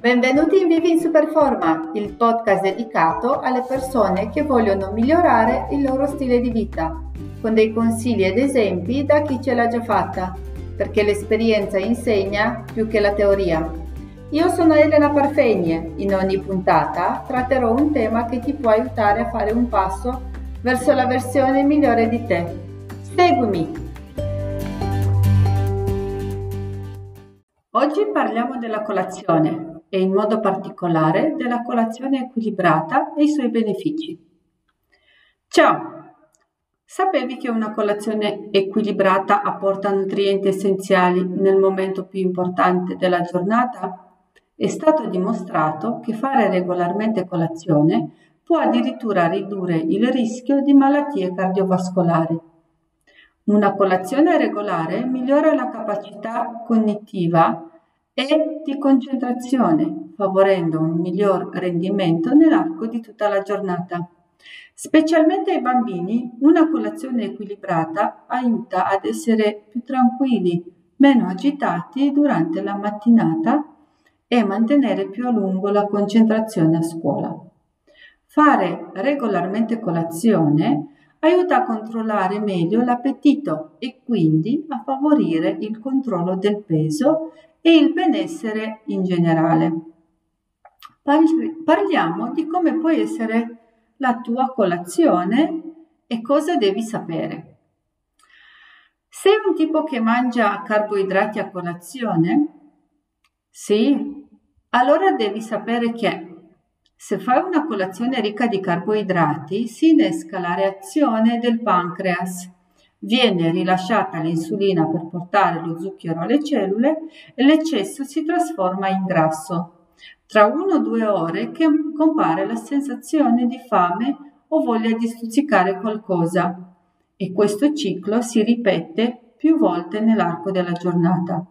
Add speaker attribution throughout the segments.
Speaker 1: Benvenuti in Vivi in Superforma, il podcast dedicato alle persone che vogliono migliorare il loro stile di vita, con dei consigli ed esempi da chi ce l'ha già fatta, perché l'esperienza insegna più che la teoria. Io sono Elena Parfegne, in ogni puntata tratterò un tema che ti può aiutare a fare un passo verso la versione migliore di te. Seguimi! Oggi parliamo della colazione e in modo particolare della colazione equilibrata e i suoi benefici. Ciao! Sapevi che una colazione equilibrata apporta nutrienti essenziali nel momento più importante della giornata? È stato dimostrato che fare regolarmente colazione può addirittura ridurre il rischio di malattie cardiovascolari. Una colazione regolare migliora la capacità cognitiva e di concentrazione, favorendo un miglior rendimento nell'arco di tutta la giornata. Specialmente ai bambini, una colazione equilibrata aiuta ad essere più tranquilli, meno agitati durante la mattinata e mantenere più a lungo la concentrazione a scuola. Fare regolarmente colazione aiuta a controllare meglio l'appetito e quindi a favorire il controllo del peso e il benessere in generale. Parliamo di come può essere la tua colazione e cosa devi sapere. Sei un tipo che mangia carboidrati a colazione? Sì, allora devi sapere che se fai una colazione ricca di carboidrati si innesca la reazione del pancreas Viene rilasciata l'insulina per portare lo zucchero alle cellule e l'eccesso si trasforma in grasso. Tra 1 o 2 ore compare la sensazione di fame o voglia di stuzzicare qualcosa e questo ciclo si ripete più volte nell'arco della giornata.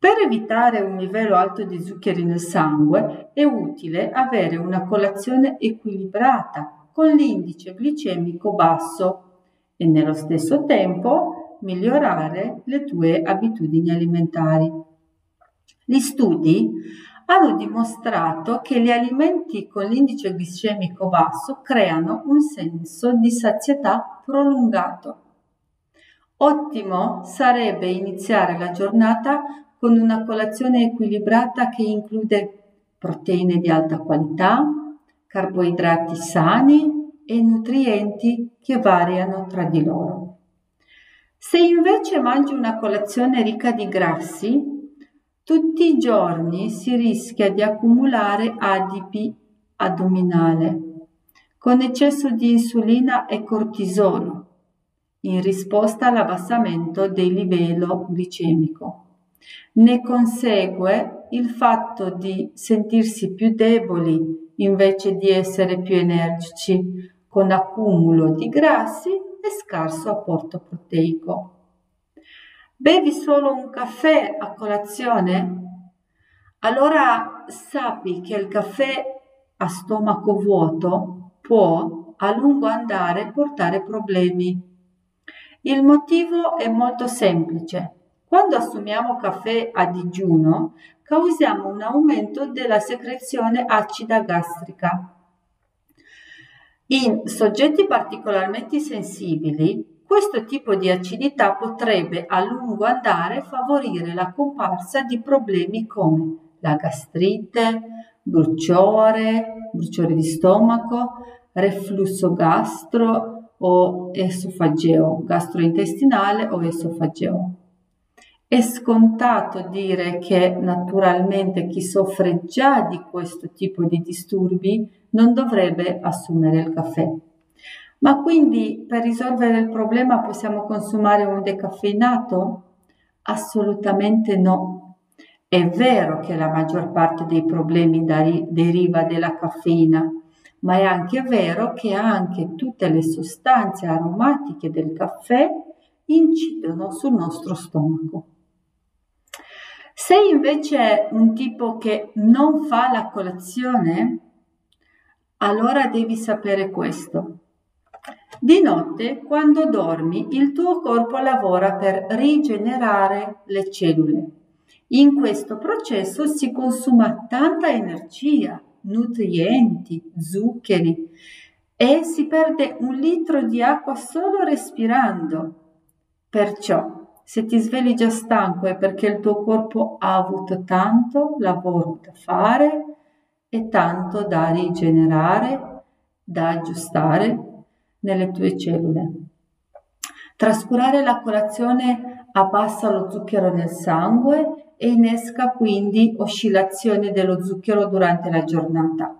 Speaker 1: Per evitare un livello alto di zuccheri nel sangue è utile avere una colazione equilibrata con l'indice glicemico basso e nello stesso tempo migliorare le tue abitudini alimentari. Gli studi hanno dimostrato che gli alimenti con l'indice glicemico basso creano un senso di sazietà prolungato. Ottimo sarebbe iniziare la giornata con una colazione equilibrata che include proteine di alta qualità, carboidrati sani e nutrienti che variano tra di loro. Se invece mangi una colazione ricca di grassi, tutti i giorni si rischia di accumulare adipi addominale con eccesso di insulina e cortisolo in risposta all'abbassamento del livello glicemico. Ne consegue il fatto di sentirsi più deboli invece di essere più energici, con accumulo di grassi e scarso apporto proteico. Bevi solo un caffè a colazione? Allora sappi che il caffè a stomaco vuoto può a lungo andare portare problemi. Il motivo è molto semplice. Quando assumiamo caffè a digiuno, causiamo un aumento della secrezione acida gastrica in soggetti particolarmente sensibili, questo tipo di acidità potrebbe a lungo andare favorire la comparsa di problemi come la gastrite, bruciore, bruciore di stomaco, reflusso gastro o esofageo, gastrointestinale o esofageo. È scontato dire che naturalmente chi soffre già di questo tipo di disturbi non dovrebbe assumere il caffè. Ma quindi per risolvere il problema possiamo consumare un decaffeinato? Assolutamente no. È vero che la maggior parte dei problemi deriva dalla caffeina, ma è anche vero che anche tutte le sostanze aromatiche del caffè incidono sul nostro stomaco. Sei invece un tipo che non fa la colazione, allora devi sapere questo. Di notte, quando dormi, il tuo corpo lavora per rigenerare le cellule. In questo processo si consuma tanta energia, nutrienti, zuccheri e si perde un litro di acqua solo respirando. Perciò, se ti svegli già stanco è perché il tuo corpo ha avuto tanto lavoro da fare e tanto da rigenerare, da aggiustare nelle tue cellule. Trascurare la colazione abbassa lo zucchero nel sangue e innesca quindi oscillazioni dello zucchero durante la giornata.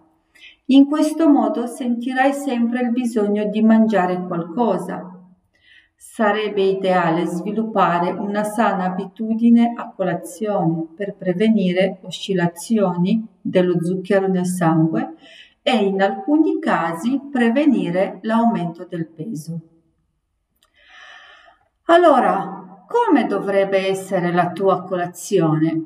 Speaker 1: In questo modo sentirai sempre il bisogno di mangiare qualcosa. Sarebbe ideale sviluppare una sana abitudine a colazione per prevenire oscillazioni dello zucchero nel sangue e in alcuni casi prevenire l'aumento del peso. Allora, come dovrebbe essere la tua colazione?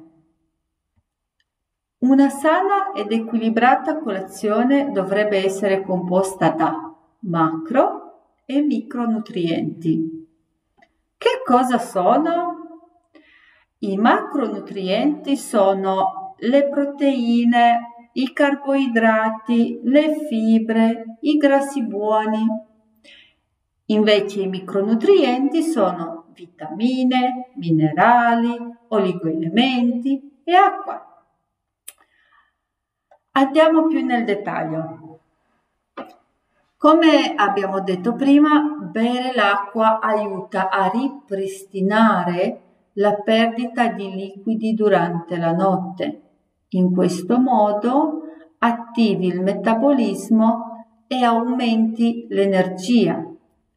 Speaker 1: Una sana ed equilibrata colazione dovrebbe essere composta da macro e micronutrienti. Che cosa sono? I macronutrienti sono le proteine, i carboidrati, le fibre, i grassi buoni. Invece i micronutrienti sono vitamine, minerali, oligoelementi e acqua. Andiamo più nel dettaglio. Come abbiamo detto prima, bere l'acqua aiuta a ripristinare la perdita di liquidi durante la notte in questo modo attivi il metabolismo e aumenti l'energia.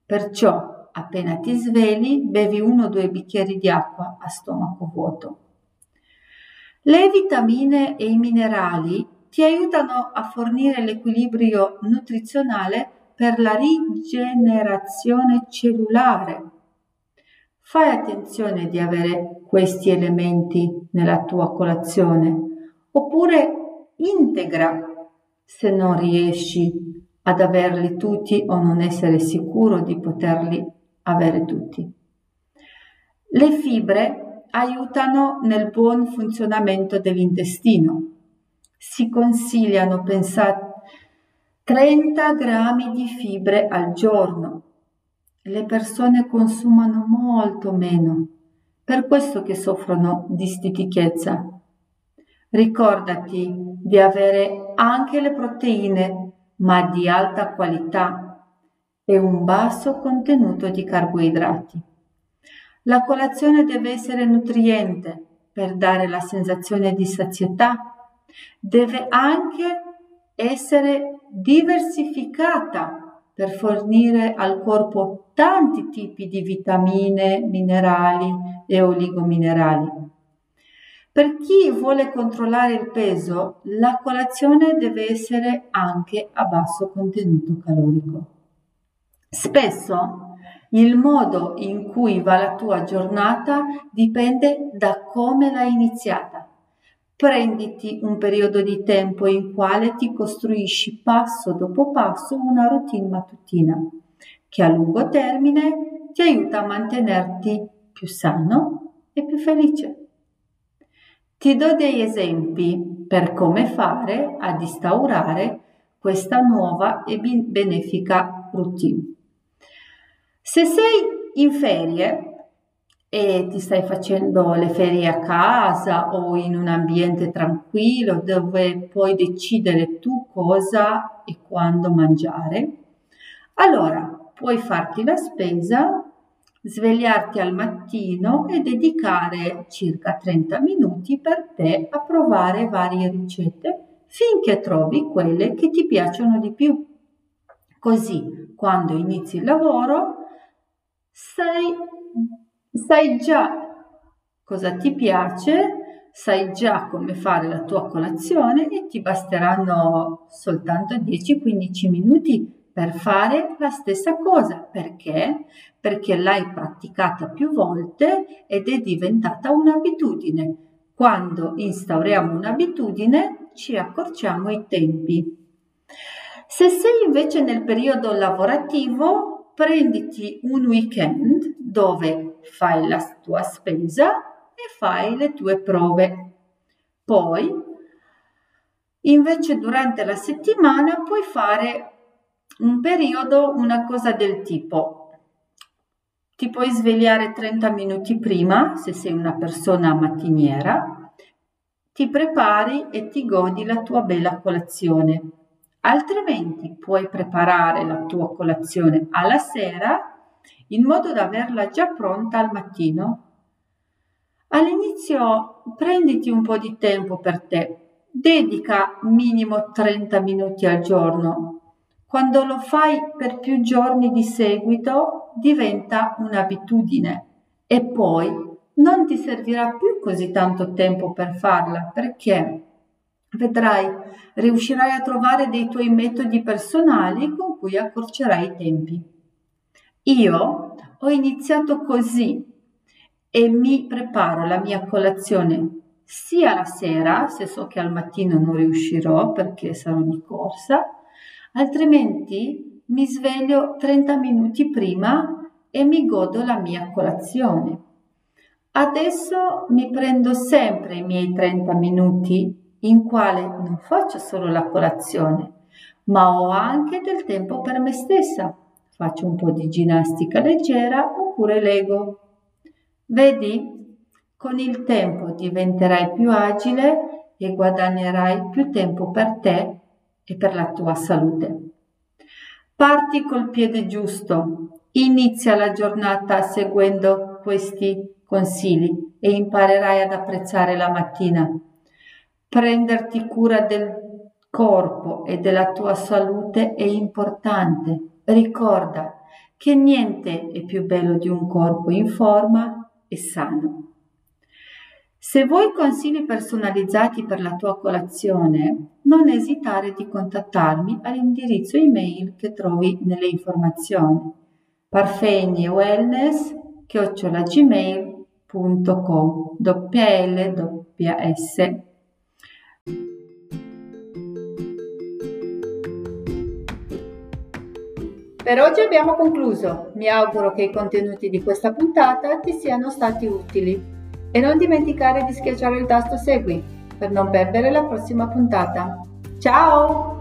Speaker 1: Perciò appena ti svegli bevi uno o due bicchieri di acqua a stomaco vuoto. Le vitamine e i minerali ti aiutano a fornire l'equilibrio nutrizionale per la rigenerazione cellulare. Fai attenzione di avere questi elementi nella tua colazione oppure integra se non riesci ad averli tutti o non essere sicuro di poterli avere tutti. Le fibre aiutano nel buon funzionamento dell'intestino. Si consigliano, pensate, 30 grammi di fibre al giorno. Le persone consumano molto meno, per questo che soffrono di stitichezza Ricordati di avere anche le proteine, ma di alta qualità e un basso contenuto di carboidrati. La colazione deve essere nutriente per dare la sensazione di sazietà. Deve anche essere diversificata per fornire al corpo tanti tipi di vitamine, minerali e oligominerali. Per chi vuole controllare il peso, la colazione deve essere anche a basso contenuto calorico. Spesso il modo in cui va la tua giornata dipende da come l'hai iniziata. Prenditi un periodo di tempo in quale ti costruisci passo dopo passo una routine mattutina che a lungo termine ti aiuta a mantenerti più sano e più felice. Ti do degli esempi per come fare ad instaurare questa nuova e benefica routine. Se sei in ferie e ti stai facendo le ferie a casa o in un ambiente tranquillo dove puoi decidere tu cosa e quando mangiare, allora puoi farti la spesa svegliarti al mattino e dedicare circa 30 minuti per te a provare varie ricette finché trovi quelle che ti piacciono di più. Così, quando inizi il lavoro, sai, sai già cosa ti piace, sai già come fare la tua colazione e ti basteranno soltanto 10-15 minuti per fare la stessa cosa. Perché? Perché l'hai praticata più volte ed è diventata un'abitudine. Quando instauriamo un'abitudine ci accorciamo i tempi. Se sei invece nel periodo lavorativo, prenditi un weekend dove fai la tua spesa e fai le tue prove. Poi, invece, durante la settimana puoi fare un periodo, una cosa del tipo ti puoi svegliare 30 minuti prima se sei una persona mattiniera, ti prepari e ti godi la tua bella colazione. Altrimenti puoi preparare la tua colazione alla sera in modo da averla già pronta al mattino. All'inizio prenditi un po' di tempo per te, dedica minimo 30 minuti al giorno. Quando lo fai per più giorni di seguito diventa un'abitudine e poi non ti servirà più così tanto tempo per farla perché vedrai, riuscirai a trovare dei tuoi metodi personali con cui accorcerai i tempi. Io ho iniziato così e mi preparo la mia colazione sia la sera, se so che al mattino non riuscirò perché sarò di corsa, altrimenti mi sveglio 30 minuti prima e mi godo la mia colazione. Adesso mi prendo sempre i miei 30 minuti in quale non faccio solo la colazione, ma ho anche del tempo per me stessa faccio un po' di ginnastica leggera oppure leggo. Vedi? Con il tempo diventerai più agile e guadagnerai più tempo per te e per la tua salute. Parti col piede giusto, inizia la giornata seguendo questi consigli e imparerai ad apprezzare la mattina. Prenderti cura del corpo e della tua salute è importante ricorda che niente è più bello di un corpo in forma e sano. Se vuoi consigli personalizzati per la tua colazione, non esitare di contattarmi all'indirizzo email che trovi nelle informazioni parfegni wellness chiocciolagmail.com WLWS Per oggi abbiamo concluso. Mi auguro che i contenuti di questa puntata ti siano stati utili. E non dimenticare di schiacciare il tasto Segui per non perdere la prossima puntata. Ciao!